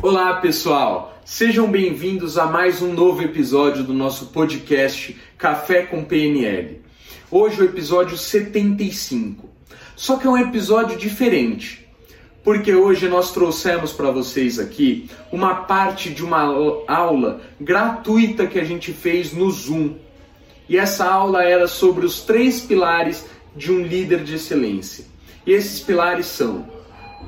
Olá, pessoal! Sejam bem-vindos a mais um novo episódio do nosso podcast Café com PNL. Hoje é o episódio 75. Só que é um episódio diferente, porque hoje nós trouxemos para vocês aqui uma parte de uma aula gratuita que a gente fez no Zoom. E essa aula era sobre os três pilares de um líder de excelência. E esses pilares são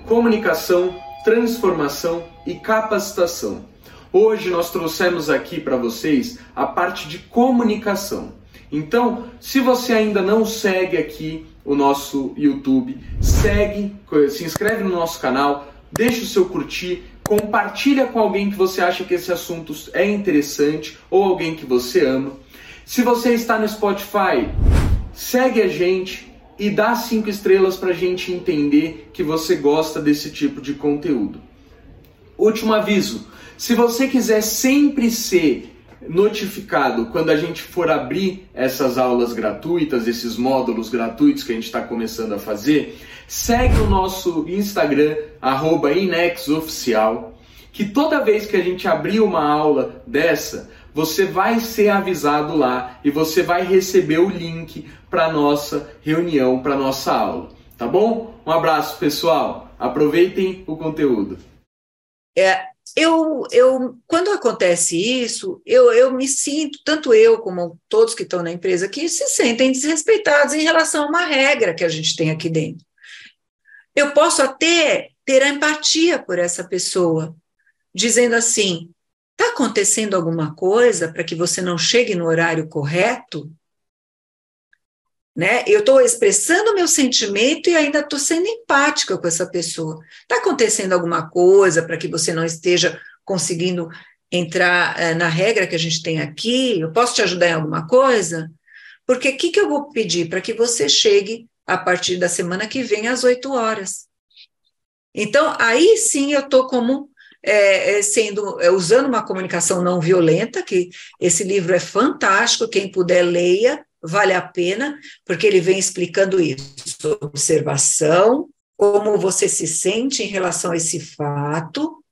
comunicação, transformação e capacitação. Hoje nós trouxemos aqui para vocês a parte de comunicação. Então, se você ainda não segue aqui o nosso YouTube, segue, se inscreve no nosso canal, deixa o seu curtir, compartilha com alguém que você acha que esse assunto é interessante ou alguém que você ama. Se você está no Spotify, segue a gente, e dá cinco estrelas para a gente entender que você gosta desse tipo de conteúdo. Último aviso: se você quiser sempre ser notificado quando a gente for abrir essas aulas gratuitas, esses módulos gratuitos que a gente está começando a fazer, segue o nosso Instagram, InexOficial, que toda vez que a gente abrir uma aula dessa, você vai ser avisado lá e você vai receber o link para nossa reunião, para nossa aula, tá bom? Um abraço, pessoal. Aproveitem o conteúdo. É, eu, eu, quando acontece isso, eu, eu me sinto, tanto eu como todos que estão na empresa aqui, se sentem desrespeitados em relação a uma regra que a gente tem aqui dentro. Eu posso até ter a empatia por essa pessoa, dizendo assim: Está acontecendo alguma coisa para que você não chegue no horário correto? Né? Eu estou expressando meu sentimento e ainda estou sendo empática com essa pessoa. Está acontecendo alguma coisa para que você não esteja conseguindo entrar é, na regra que a gente tem aqui? Eu posso te ajudar em alguma coisa? Porque o que, que eu vou pedir? Para que você chegue a partir da semana que vem às 8 horas. Então, aí sim eu estou como é, é, sendo é, usando uma comunicação não violenta, que esse livro é fantástico, quem puder leia, vale a pena, porque ele vem explicando isso, observação, como você se sente em relação a esse fato,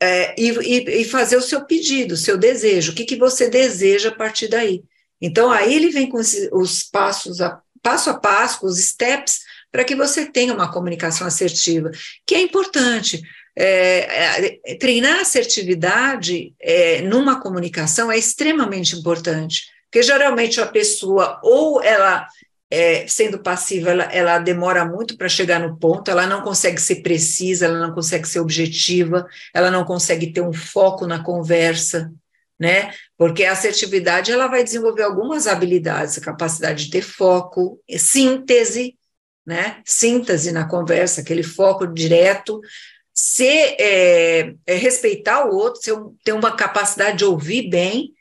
é, e, e, e, fazer o seu pedido, o seu desejo, o que, que você deseja a partir daí. Então, aí ele vem com os, os passos, a, passo a passo, os steps, para que você tenha uma comunicação assertiva, que é importante. É, é, treinar assertividade é, numa comunicação é extremamente importante, porque geralmente a pessoa, ou ela, é, sendo passiva, ela, ela demora muito para chegar no ponto, ela não consegue ser precisa, ela não consegue ser objetiva, ela não consegue ter um foco na conversa, né? Porque a assertividade ela vai desenvolver algumas habilidades, a capacidade de ter foco, síntese, né? Síntese na conversa, aquele foco direto, ser, é, é, respeitar o outro, ser, ter uma capacidade de ouvir bem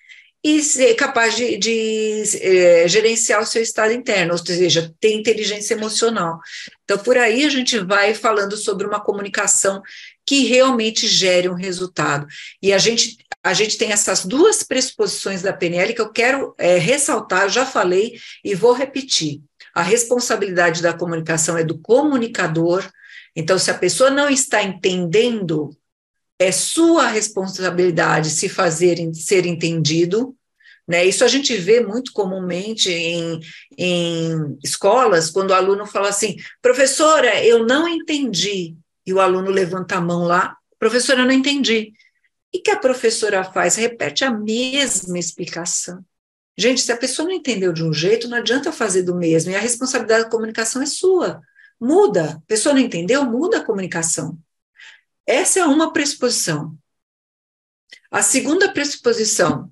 e ser capaz de, de é, gerenciar o seu estado interno, ou seja, ter inteligência emocional. Então, por aí a gente vai falando sobre uma comunicação que realmente gere um resultado. E a gente, a gente tem essas duas pressuposições da PNL que eu quero é, ressaltar, eu já falei e vou repetir. A responsabilidade da comunicação é do comunicador, então, se a pessoa não está entendendo, é sua responsabilidade se fazer ser entendido. Né? Isso a gente vê muito comumente em, em escolas, quando o aluno fala assim: professora, eu não entendi. E o aluno levanta a mão lá, professora, eu não entendi. E que a professora faz? Repete a mesma explicação. Gente, se a pessoa não entendeu de um jeito, não adianta fazer do mesmo, e a responsabilidade da comunicação é sua. Muda. A pessoa não entendeu? Muda a comunicação. Essa é uma pressuposição. A segunda pressuposição,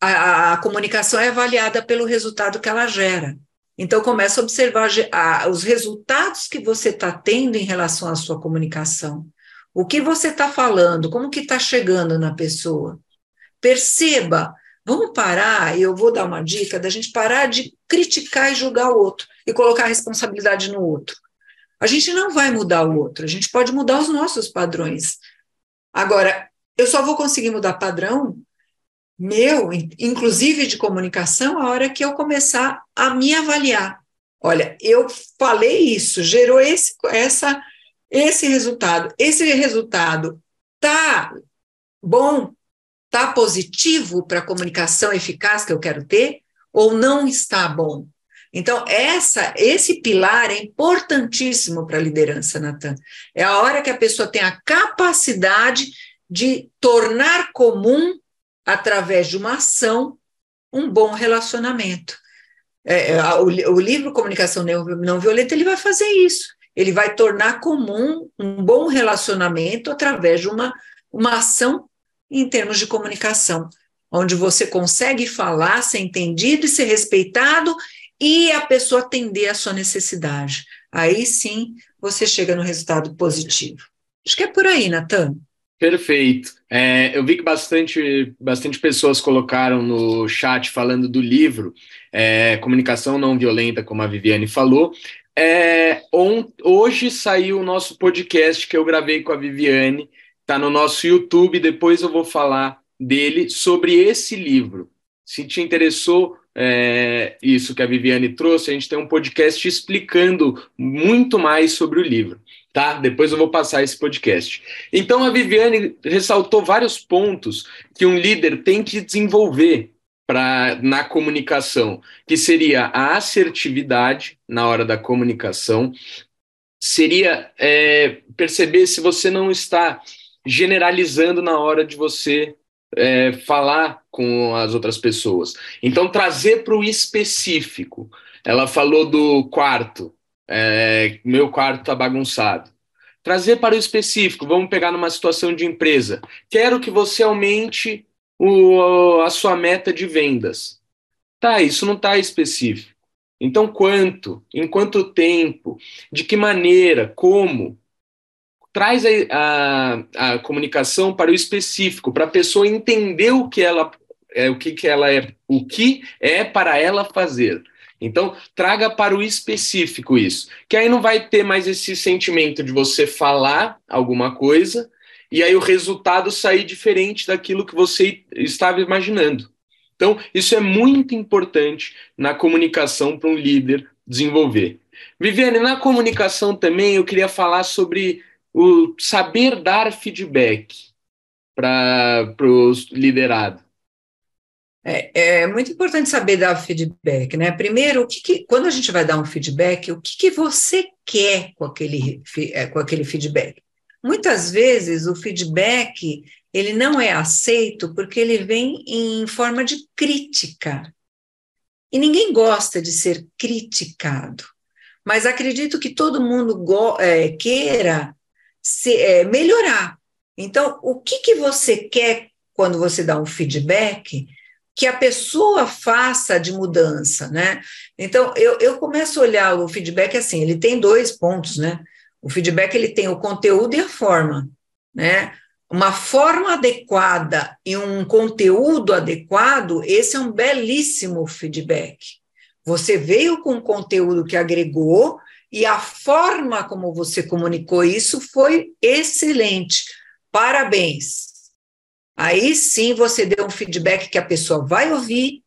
a, a, comunicação é avaliada pelo resultado que ela gera. Então, começa a observar a, os resultados que você está tendo em relação à sua comunicação. O que você está falando, como que está chegando na pessoa. Perceba, vamos parar, e eu vou dar uma dica da gente parar de criticar e julgar o outro e colocar a responsabilidade no outro. A gente não vai mudar o outro, a gente pode mudar os nossos padrões. Agora, eu só vou conseguir mudar padrão meu, inclusive de comunicação, a hora que eu começar a me avaliar. Olha, eu falei isso, gerou esse, essa, esse resultado. Esse resultado tá bom, tá positivo para a comunicação eficaz que eu quero ter ou não está bom? Então, essa, esse pilar é importantíssimo para a liderança, Natan. É a hora que a pessoa tem a capacidade de tornar comum, através de uma ação, um bom relacionamento. É, é o, o, livro Comunicação Não Violenta ele vai fazer isso. Ele vai tornar comum um bom relacionamento através de uma, uma ação em termos de comunicação, onde você consegue falar, ser entendido e ser respeitado e a pessoa atender a sua necessidade. Aí sim você chega no resultado positivo. Acho que é por aí, Natan. Perfeito. É, eu vi que bastante, bastante pessoas colocaram no chat falando do livro é, Comunicação Não Violenta, como a Viviane falou. É, on, hoje saiu o nosso podcast que eu gravei com a Viviane, está no nosso YouTube. Depois eu vou falar dele sobre esse livro. Se te interessou, é, isso que a Viviane trouxe, a gente tem um podcast explicando muito mais sobre o livro, tá? Depois eu vou passar esse podcast. Então a Viviane ressaltou vários pontos que um líder tem que desenvolver para na comunicação, que seria a assertividade na hora da comunicação, seria é, perceber se você não está generalizando na hora de você é, falar com as outras pessoas. Então, trazer para o específico. Ela falou do quarto, é, meu quarto está bagunçado. Trazer para o específico, vamos pegar numa situação de empresa. Quero que você aumente o, a sua meta de vendas. Tá, isso não está específico. Então, quanto? Em quanto tempo? De que maneira? Como? Traz a, a, a comunicação para o específico, para a pessoa entender o que ela é, o que, que ela é, o que é para ela fazer. Então, traga para o específico isso, que aí não vai ter mais esse sentimento de você falar alguma coisa e aí o resultado sair diferente daquilo que você estava imaginando. Então, isso é muito importante na comunicação para um líder desenvolver. Viviane, na comunicação também eu queria falar sobre o saber dar feedback para o liderado? É, é, muito importante saber dar feedback, né? Primeiro, o que, que quando a gente vai dar um feedback, o que, que você quer com aquele, é, com aquele feedback? Muitas vezes o feedback ele não é aceito porque ele vem em forma de crítica. E ninguém gosta de ser criticado. Mas acredito que todo mundo é, queira se, é, melhorar. Então, o que, que você quer quando você dá um feedback que a pessoa faça de mudança, né? Então, eu, eu começo a olhar o feedback assim, ele tem dois pontos, né? O feedback, ele tem o conteúdo e a forma, né? Uma forma adequada e um conteúdo adequado, esse é um belíssimo feedback. Você veio com um conteúdo que agregou, e a forma como você comunicou isso foi excelente. Parabéns. Aí sim você deu um feedback que a pessoa vai ouvir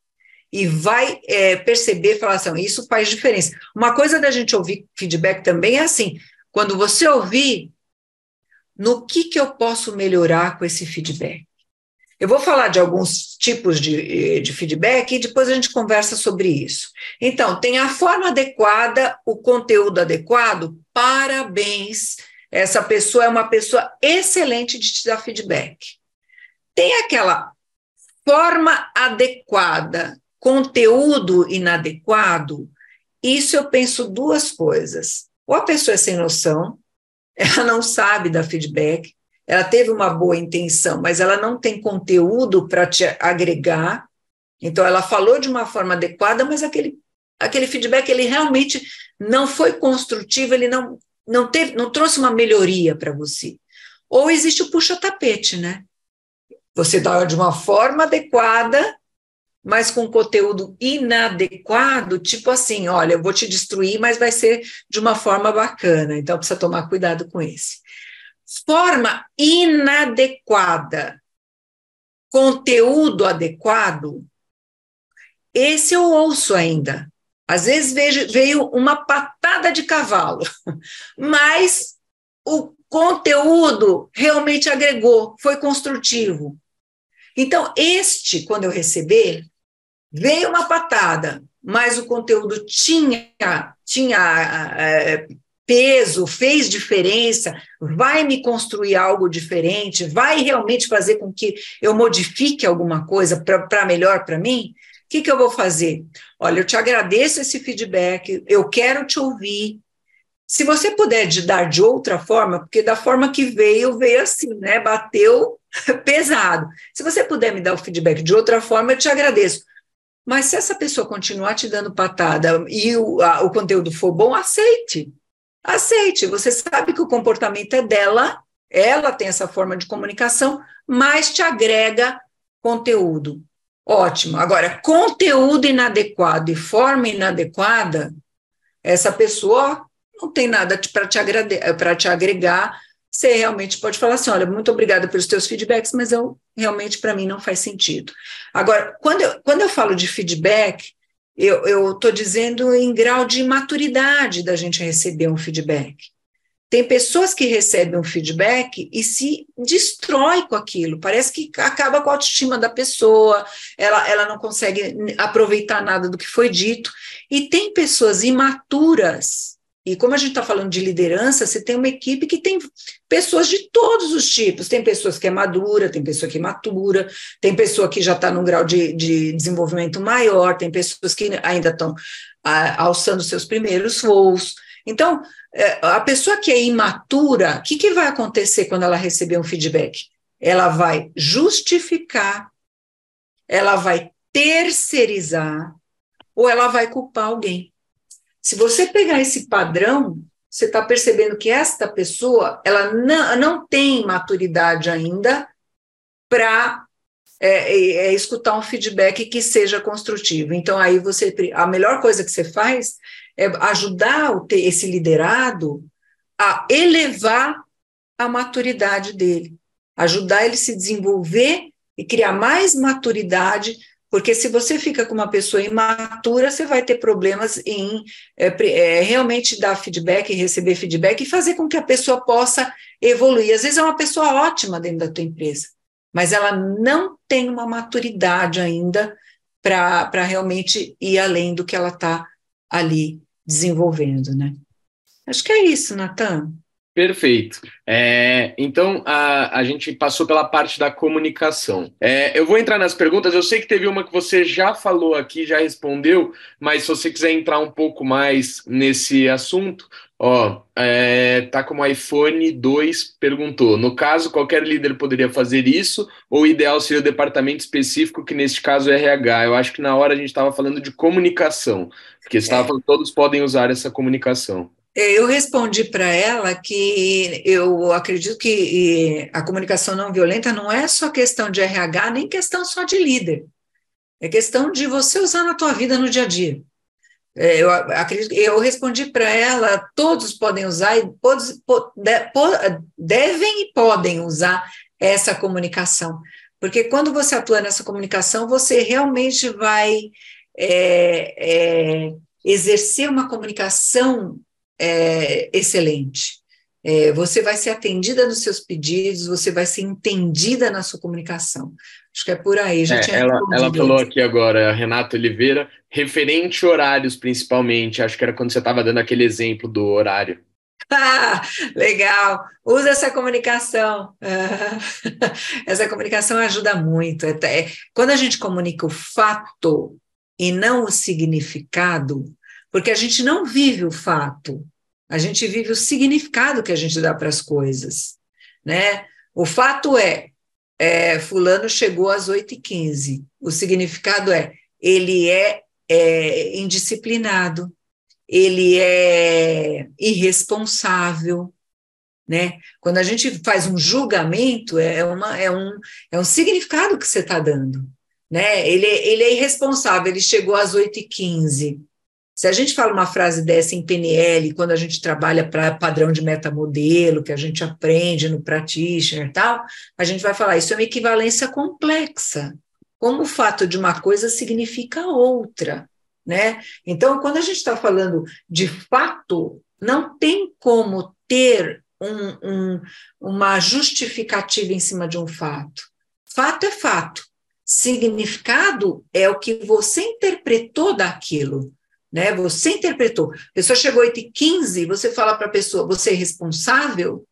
e vai é, perceber, falar assim, isso faz diferença. Uma coisa da gente ouvir feedback também é assim, quando você ouvir, no que, que eu posso melhorar com esse feedback? Eu vou falar de alguns tipos de, de feedback e depois a gente conversa sobre isso. Então, tem a forma adequada, o conteúdo adequado, parabéns. Essa pessoa é uma pessoa excelente de te dar feedback. Tem aquela forma adequada, conteúdo inadequado. Isso eu penso duas coisas. Ou a pessoa é sem noção, ela não sabe dar feedback, ela teve uma boa intenção, mas ela não tem conteúdo para te agregar. Então, ela falou de uma forma adequada, mas aquele, aquele feedback ele realmente não foi construtivo, ele não, não, teve, não trouxe uma melhoria para você. Ou existe o puxa-tapete, né? Você dá de uma forma adequada, mas com conteúdo inadequado, tipo assim, olha, eu vou te destruir, mas vai ser de uma forma bacana. Então precisa tomar cuidado com esse forma inadequada, conteúdo adequado, esse eu ouço ainda. Às vezes vejo, veio uma patada de cavalo, mas o conteúdo realmente agregou, foi construtivo. Então, este, quando eu receber, veio uma patada, mas o conteúdo tinha, tinha é, peso, fez diferença, vai me construir algo diferente, vai realmente fazer com que eu modifique alguma coisa para melhor para mim, o que, que eu vou fazer? Olha, eu te agradeço esse feedback, eu quero te ouvir. Se você puder de dar de outra forma, porque da forma que veio, veio assim, né? Bateu pesado. Se você puder me dar o feedback de outra forma, eu te agradeço. Mas se essa pessoa continuar te dando patada e o, a, o conteúdo for bom, aceite aceite. Você sabe que o comportamento é dela, ela tem essa forma de comunicação, mas te agrega conteúdo. Ótimo. Agora, conteúdo inadequado e forma inadequada, essa pessoa não tem nada para te, te agregar. Você realmente pode falar assim: olha, muito obrigada pelos teus feedbacks, mas eu realmente para mim não faz sentido. Agora, quando eu, quando eu falo de feedback, eu estou dizendo em grau de maturidade da gente receber um feedback. Tem pessoas que recebem um feedback e se destrói com aquilo, parece que acaba com a autoestima da pessoa, ela, ela não consegue aproveitar nada do que foi dito. E tem pessoas imaturas e como a gente está falando de liderança, você tem uma equipe que tem pessoas de todos os tipos. Tem pessoas que é madura, tem pessoa que é matura, tem pessoa que já está num grau de, de, desenvolvimento maior, tem pessoas que ainda estão alçando seus primeiros voos. Então, é, a pessoa que é imatura, o que, que vai acontecer quando ela receber um feedback? Ela vai justificar, ela vai terceirizar, ou ela vai culpar alguém. Se você pegar esse padrão, você está percebendo que esta pessoa ela não, não tem maturidade ainda para é, é, é, escutar um feedback que seja construtivo. Então, aí você a melhor coisa que você faz é ajudar o, esse liderado a elevar a maturidade dele, ajudar ele a se desenvolver e criar mais maturidade porque se você fica com uma pessoa imatura, você vai ter problemas em é, é, realmente dar feedback, receber feedback e fazer com que a pessoa possa evoluir. Às vezes é uma pessoa ótima dentro da tua empresa, mas ela não tem uma maturidade ainda para realmente ir além do que ela está ali desenvolvendo, né? Acho que é isso, Natan. Perfeito. É, então, a, a gente passou pela parte da comunicação. É, eu vou entrar nas perguntas. Eu sei que teve uma que você já falou aqui, já respondeu, mas se você quiser entrar um pouco mais nesse assunto, ó, é, tá como iPhone 2 perguntou. No caso, qualquer líder poderia fazer isso, ou o ideal seria o departamento específico, que neste caso é RH. Eu acho que na hora a gente estava falando de comunicação, porque você estava é. falando todos podem usar essa comunicação. É, eu respondi para ela que eu acredito que a comunicação não violenta não é só questão de RH, nem questão só de líder. É questão de você usar na tua vida no dia a dia. É, eu, acredito, eu respondi para ela, todos podem usar e devem e podem usar essa comunicação. Porque quando você atua nessa comunicação, você realmente vai é, é, exercer uma comunicação é, excelente. É, você vai ser atendida nos seus pedidos, você vai ser entendida na sua comunicação. Acho que é por aí. Já é, ela, ela falou aqui agora, Renata Oliveira, referente horários principalmente. Acho que era quando você estava dando aquele exemplo do horário. Ah, legal. Usa essa comunicação. essa comunicação ajuda muito. É, quando a gente comunica o fato e não o significado, porque a gente não vive o fato, a gente vive o significado que a gente dá para as coisas, né? O fato é, é, fulano chegou às 8h15, o significado é, ele é, é indisciplinado, ele é irresponsável, né? Quando a gente faz um julgamento, é, uma, é, um, é um significado que você está dando, né? Ele, ele é irresponsável, ele chegou às 8h15, se a gente fala uma frase dessa em PNL, quando a gente trabalha para padrão de metamodelo, que a gente aprende no practitioner e tal, a gente vai falar isso é uma equivalência complexa. Como o fato de uma coisa significa outra, né? Então, quando a gente está falando de fato, não tem como ter um, um, uma justificativa em cima de um fato. Fato é fato. Significado é o que você interpretou daquilo. Né? Você interpretou. A pessoa chegou 8 e 15, você fala para a pessoa, você é responsável?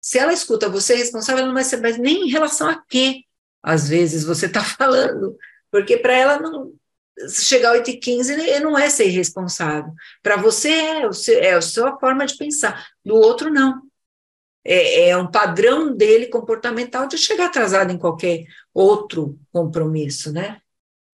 Se ela escuta você é responsável, ela não vai saber nem em relação a quê, às vezes, você está falando. Porque para ela não, chegar 8 e 15 não é ser irresponsável. Para você é, é a sua forma de pensar, do outro não. É, é, um padrão dele comportamental de chegar atrasado em qualquer outro compromisso, né?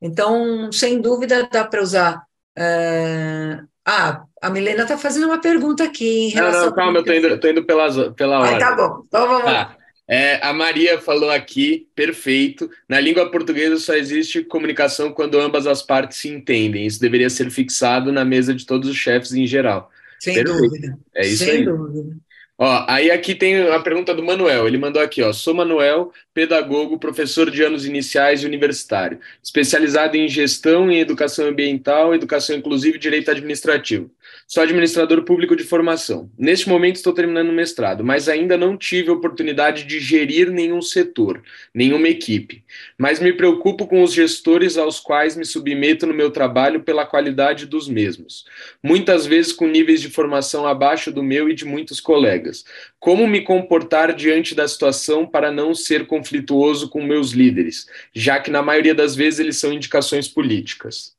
Então, sem dúvida, dá para usar. Uh, ah, a Milena está fazendo uma pergunta aqui em relação. Não, não, calma, eu estou indo, tô indo pela, pela hora. Ah, tá bom, então vamos lá. Tá. É, a Maria falou aqui, perfeito. Na língua portuguesa só existe comunicação quando ambas as partes se entendem. Isso deveria ser fixado na mesa de todos os chefes em geral. Sem perfeito. dúvida. É isso Sem aí. dúvida. Ó, aí aqui tem a pergunta do Manuel. Ele mandou aqui, ó. Sou Manuel, pedagogo, professor de anos iniciais e universitário, especializado em gestão em educação ambiental, educação inclusiva e direito administrativo. Sou administrador público de formação. Neste momento estou terminando o mestrado, mas ainda não tive oportunidade de gerir nenhum setor, nenhuma equipe. Mas me preocupo com os gestores aos quais me submeto no meu trabalho pela qualidade dos mesmos. Muitas vezes com níveis de formação abaixo do meu e de muitos colegas. Como me comportar diante da situação para não ser conflituoso com meus líderes, já que na maioria das vezes eles são indicações políticas?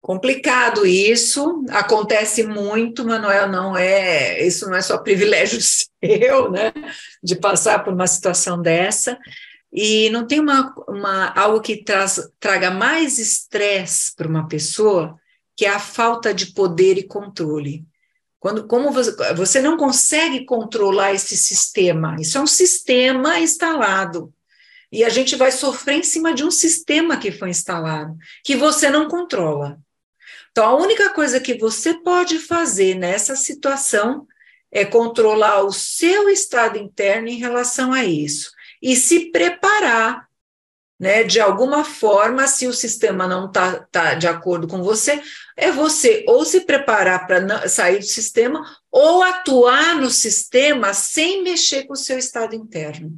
Complicado isso, acontece muito, Manuel, não é, isso não é só privilégio seu, né, de passar por uma situação dessa, e não tem uma, uma algo que traz, traga mais estresse para uma pessoa, que é a falta de poder e controle. Quando, como você, você não consegue controlar esse sistema, isso é um sistema instalado, e a gente vai sofrer em cima de um sistema que foi instalado, que você não controla. Então, a única coisa que você pode fazer nessa situação é controlar o seu estado interno em relação a isso. E se preparar, né, de alguma forma, se o sistema não está tá de acordo com você, é você ou se preparar para sair do sistema ou atuar no sistema sem mexer com o seu estado interno,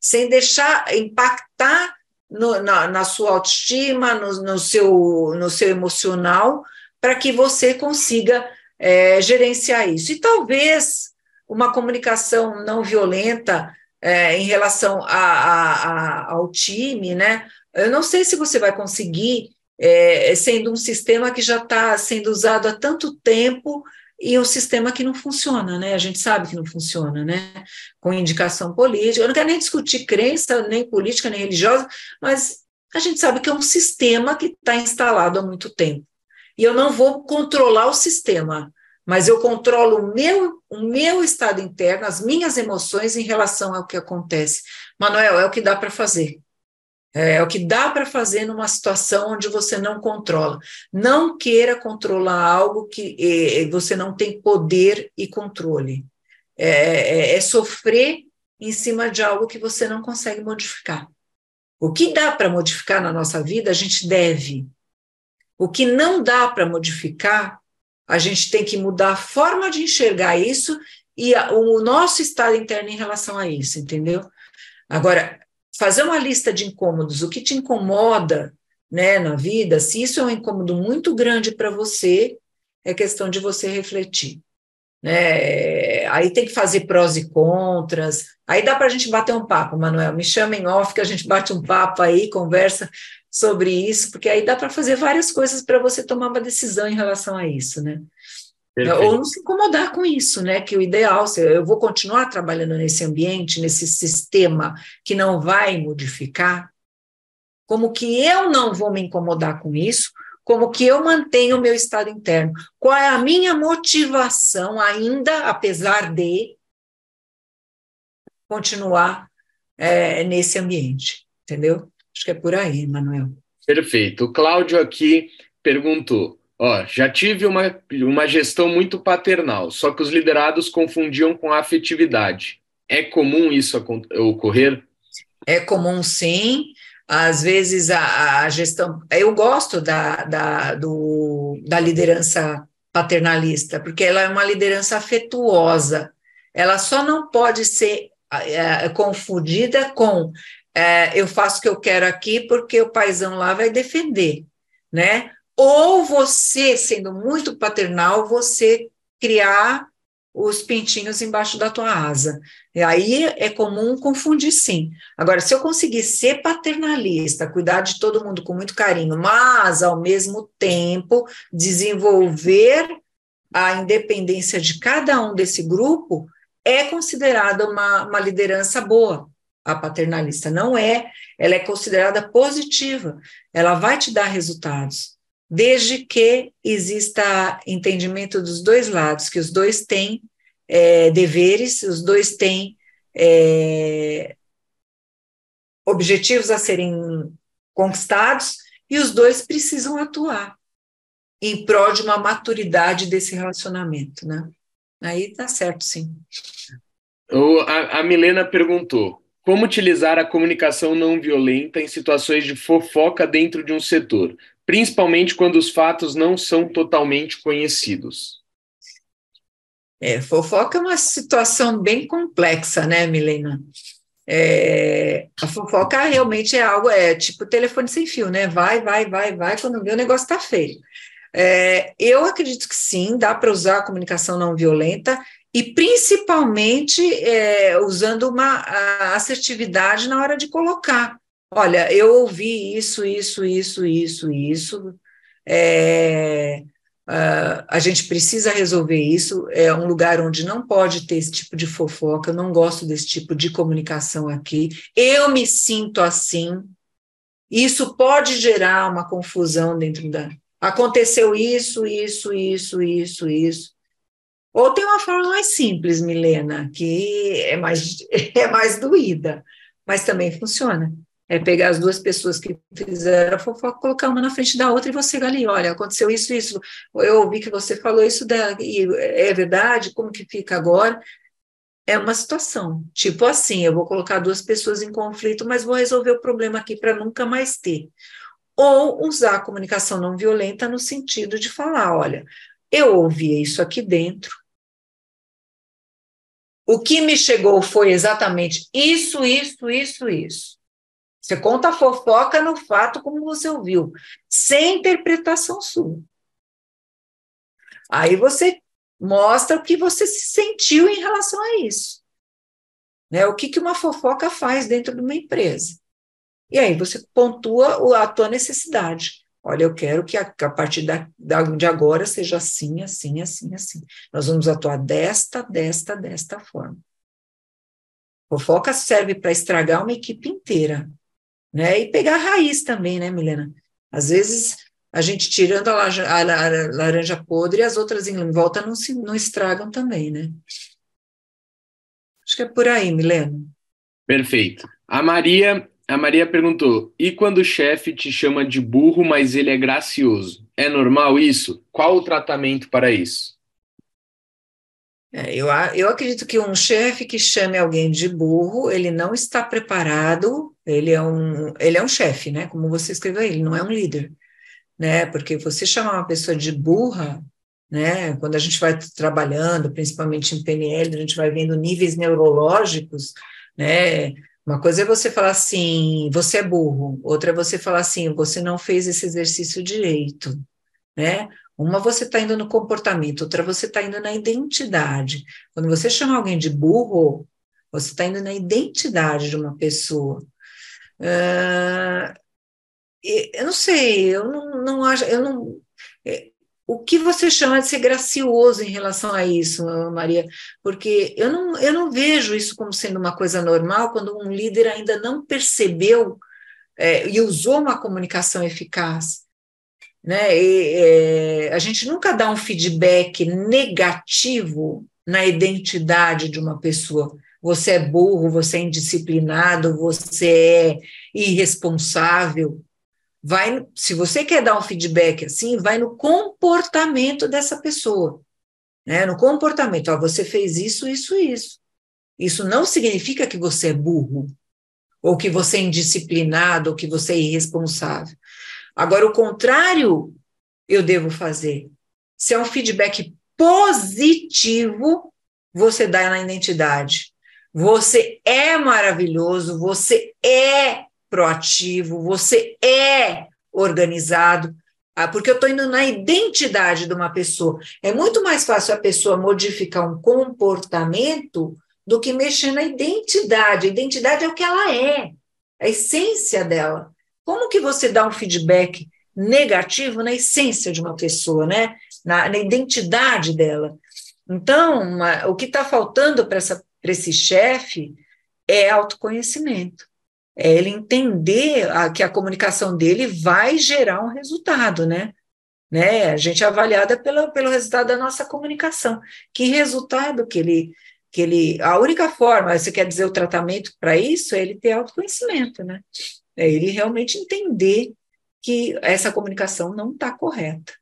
sem deixar impactar no, na, na, sua autoestima, no, no, seu, no seu emocional, para que você consiga é, gerenciar isso. E talvez uma comunicação não violenta é, em relação a, a, a, ao time, né? Eu não sei se você vai conseguir, é, sendo um sistema que já está sendo usado há tanto tempo e um sistema que não funciona, né? A gente sabe que não funciona, né? Com indicação política. Eu não quero nem discutir crença, nem política, nem religiosa, mas a gente sabe que é um sistema que está instalado há muito tempo e eu não vou controlar o sistema, mas eu controlo o meu, o meu estado interno, as minhas emoções em relação ao que acontece. Manuel, é o que dá para fazer. É, é o que dá para fazer numa situação onde você não controla. Não queira controlar algo que você não tem poder e controle. É, é, é sofrer em cima de algo que você não consegue modificar. O que dá para modificar na nossa vida, a gente deve. O que não dá para modificar, a gente tem que mudar a forma de enxergar isso e a, o nosso estado interno em relação a isso, entendeu? Agora, fazer uma lista de incômodos, o que te incomoda né, na vida, se isso é um incômodo muito grande para você, é questão de você refletir. Né? Aí tem que fazer prós e contras. Aí dá para a gente bater um papo, Manuel. Me chama em off que a gente bate um papo aí, conversa sobre isso, porque aí dá para fazer várias coisas para você tomar uma decisão em relação a isso, né? Perfeito. Ou não se incomodar com isso, né? Que o ideal, eu vou continuar trabalhando nesse ambiente, nesse sistema que não vai modificar, como que eu não vou me incomodar com isso, como que eu mantenho o meu estado interno, qual é a minha motivação ainda, apesar de continuar é, nesse ambiente, entendeu? Acho que é por aí, Manuel. Perfeito. O Cláudio aqui perguntou: ó, já tive uma, uma gestão muito paternal, só que os liderados confundiam com a afetividade. É comum isso ocorrer? É comum, sim. Às vezes a, a gestão. Eu gosto da, da, do, da liderança paternalista, porque ela é uma liderança afetuosa. ela só não pode ser é, confundida com é, eu faço o que eu quero aqui porque o paizão lá vai defender, né? Ou você, sendo muito paternal, você criar os pintinhos embaixo da tua asa. E aí é comum confundir sim. Agora, se eu conseguir ser paternalista, cuidar de todo mundo com muito carinho, mas ao mesmo tempo desenvolver a independência de cada um desse grupo, é considerada uma, uma liderança boa, a paternalista. Não é, ela é considerada positiva, ela vai te dar resultados desde que exista entendimento dos dois lados, que os dois têm é, deveres, os dois têm é, objetivos a serem conquistados e os dois precisam atuar em prol de uma maturidade desse relacionamento, né? Aí tá certo, sim. O, a, a Milena perguntou: como utilizar a comunicação não violenta em situações de fofoca dentro de um setor, principalmente quando os fatos não são totalmente conhecidos? É, fofoca é uma situação bem complexa, né, Milena? É, a fofoca realmente é algo, é tipo telefone sem fio, né? Vai, vai, vai, vai, quando vê o negócio tá feio. É, eu acredito que sim, dá para usar a comunicação não violenta e principalmente é, usando uma assertividade na hora de colocar. Olha, eu ouvi isso, isso, isso, isso, isso. É, a gente precisa resolver isso. É um lugar onde não pode ter esse tipo de fofoca. Eu não gosto desse tipo de comunicação aqui. Eu me sinto assim. Isso pode gerar uma confusão dentro da. Aconteceu isso, isso, isso, isso, isso. Ou tem uma forma mais simples, Milena, que é mais, é mais doída, mas também funciona é pegar as duas pessoas que fizeram a fofoca, colocar uma na frente da outra e você ali, olha, aconteceu isso, isso, eu ouvi que você falou isso, da, e é verdade, como que fica agora? É uma situação, tipo assim, eu vou colocar duas pessoas em conflito, mas vou resolver o problema aqui para nunca mais ter. Ou usar a comunicação não violenta no sentido de falar, olha, eu ouvi isso aqui dentro, o que me chegou foi exatamente isso, isso, isso, isso. Você conta a fofoca no fato como você ouviu, sem interpretação sua. Aí você mostra o que você se sentiu em relação a isso. Né? O que, que uma fofoca faz dentro de uma empresa. E aí você pontua a tua necessidade. Olha, eu quero que a, a partir da, da, de agora seja assim, assim, assim, assim. Nós vamos atuar desta, desta, desta forma. Fofoca serve para estragar uma equipe inteira né? E pegar a raiz também, né, Milena? Às vezes a gente tirando a laranja, a laranja podre, as outras em volta não se não estragam também, né? Acho que é por aí, Milena. Perfeito. A Maria, a Maria perguntou: "E quando o chefe te chama de burro, mas ele é gracioso? É normal isso? Qual o tratamento para isso?" É, eu, eu acredito que um chefe que chame alguém de burro, ele não está preparado, ele é um, ele é um chefe, né? Como você escreveu aí, ele não é um líder, né? Porque você chamar uma pessoa de burra, né? Quando a gente vai trabalhando, principalmente em PNL, a gente vai vendo níveis neurológicos, né? Uma coisa é você falar assim, você é burro, outra é você falar assim, você não fez esse exercício direito, né? Uma você está indo no comportamento, outra você está indo na identidade. Quando você chama alguém de burro, você está indo na identidade de uma pessoa. Uh, eu não sei, eu não, não acho, eu não. O que você chama de ser gracioso em relação a isso, Maria? Porque eu não, eu não vejo isso como sendo uma coisa normal quando um líder ainda não percebeu é, e usou uma comunicação eficaz. Né? E, é, a gente nunca dá um feedback negativo na identidade de uma pessoa. Você é burro, você é indisciplinado, você é irresponsável. Vai, se você quer dar um feedback assim, vai no comportamento dessa pessoa, né? No comportamento, ó, você fez isso, isso, isso. Isso não significa que você é burro, ou que você é indisciplinado, ou que você é irresponsável. Agora, o contrário eu devo fazer. Se é um feedback positivo, você dá na identidade. Você é maravilhoso, você é proativo, você é organizado, ah, porque eu estou indo na identidade de uma pessoa. É muito mais fácil a pessoa modificar um comportamento do que mexer na identidade. A identidade é o que ela é, a essência dela. Como que você dá um feedback negativo na essência de uma pessoa, né? na, na identidade dela? Então, uma, o que está faltando para esse chefe é autoconhecimento é ele entender a, que a comunicação dele vai gerar um resultado, né? né? A gente é avaliada pelo, pelo resultado da nossa comunicação. Que resultado que ele, que ele. A única forma, você quer dizer o tratamento para isso, é ele ter autoconhecimento, né? É ele realmente entender que essa comunicação não está correta.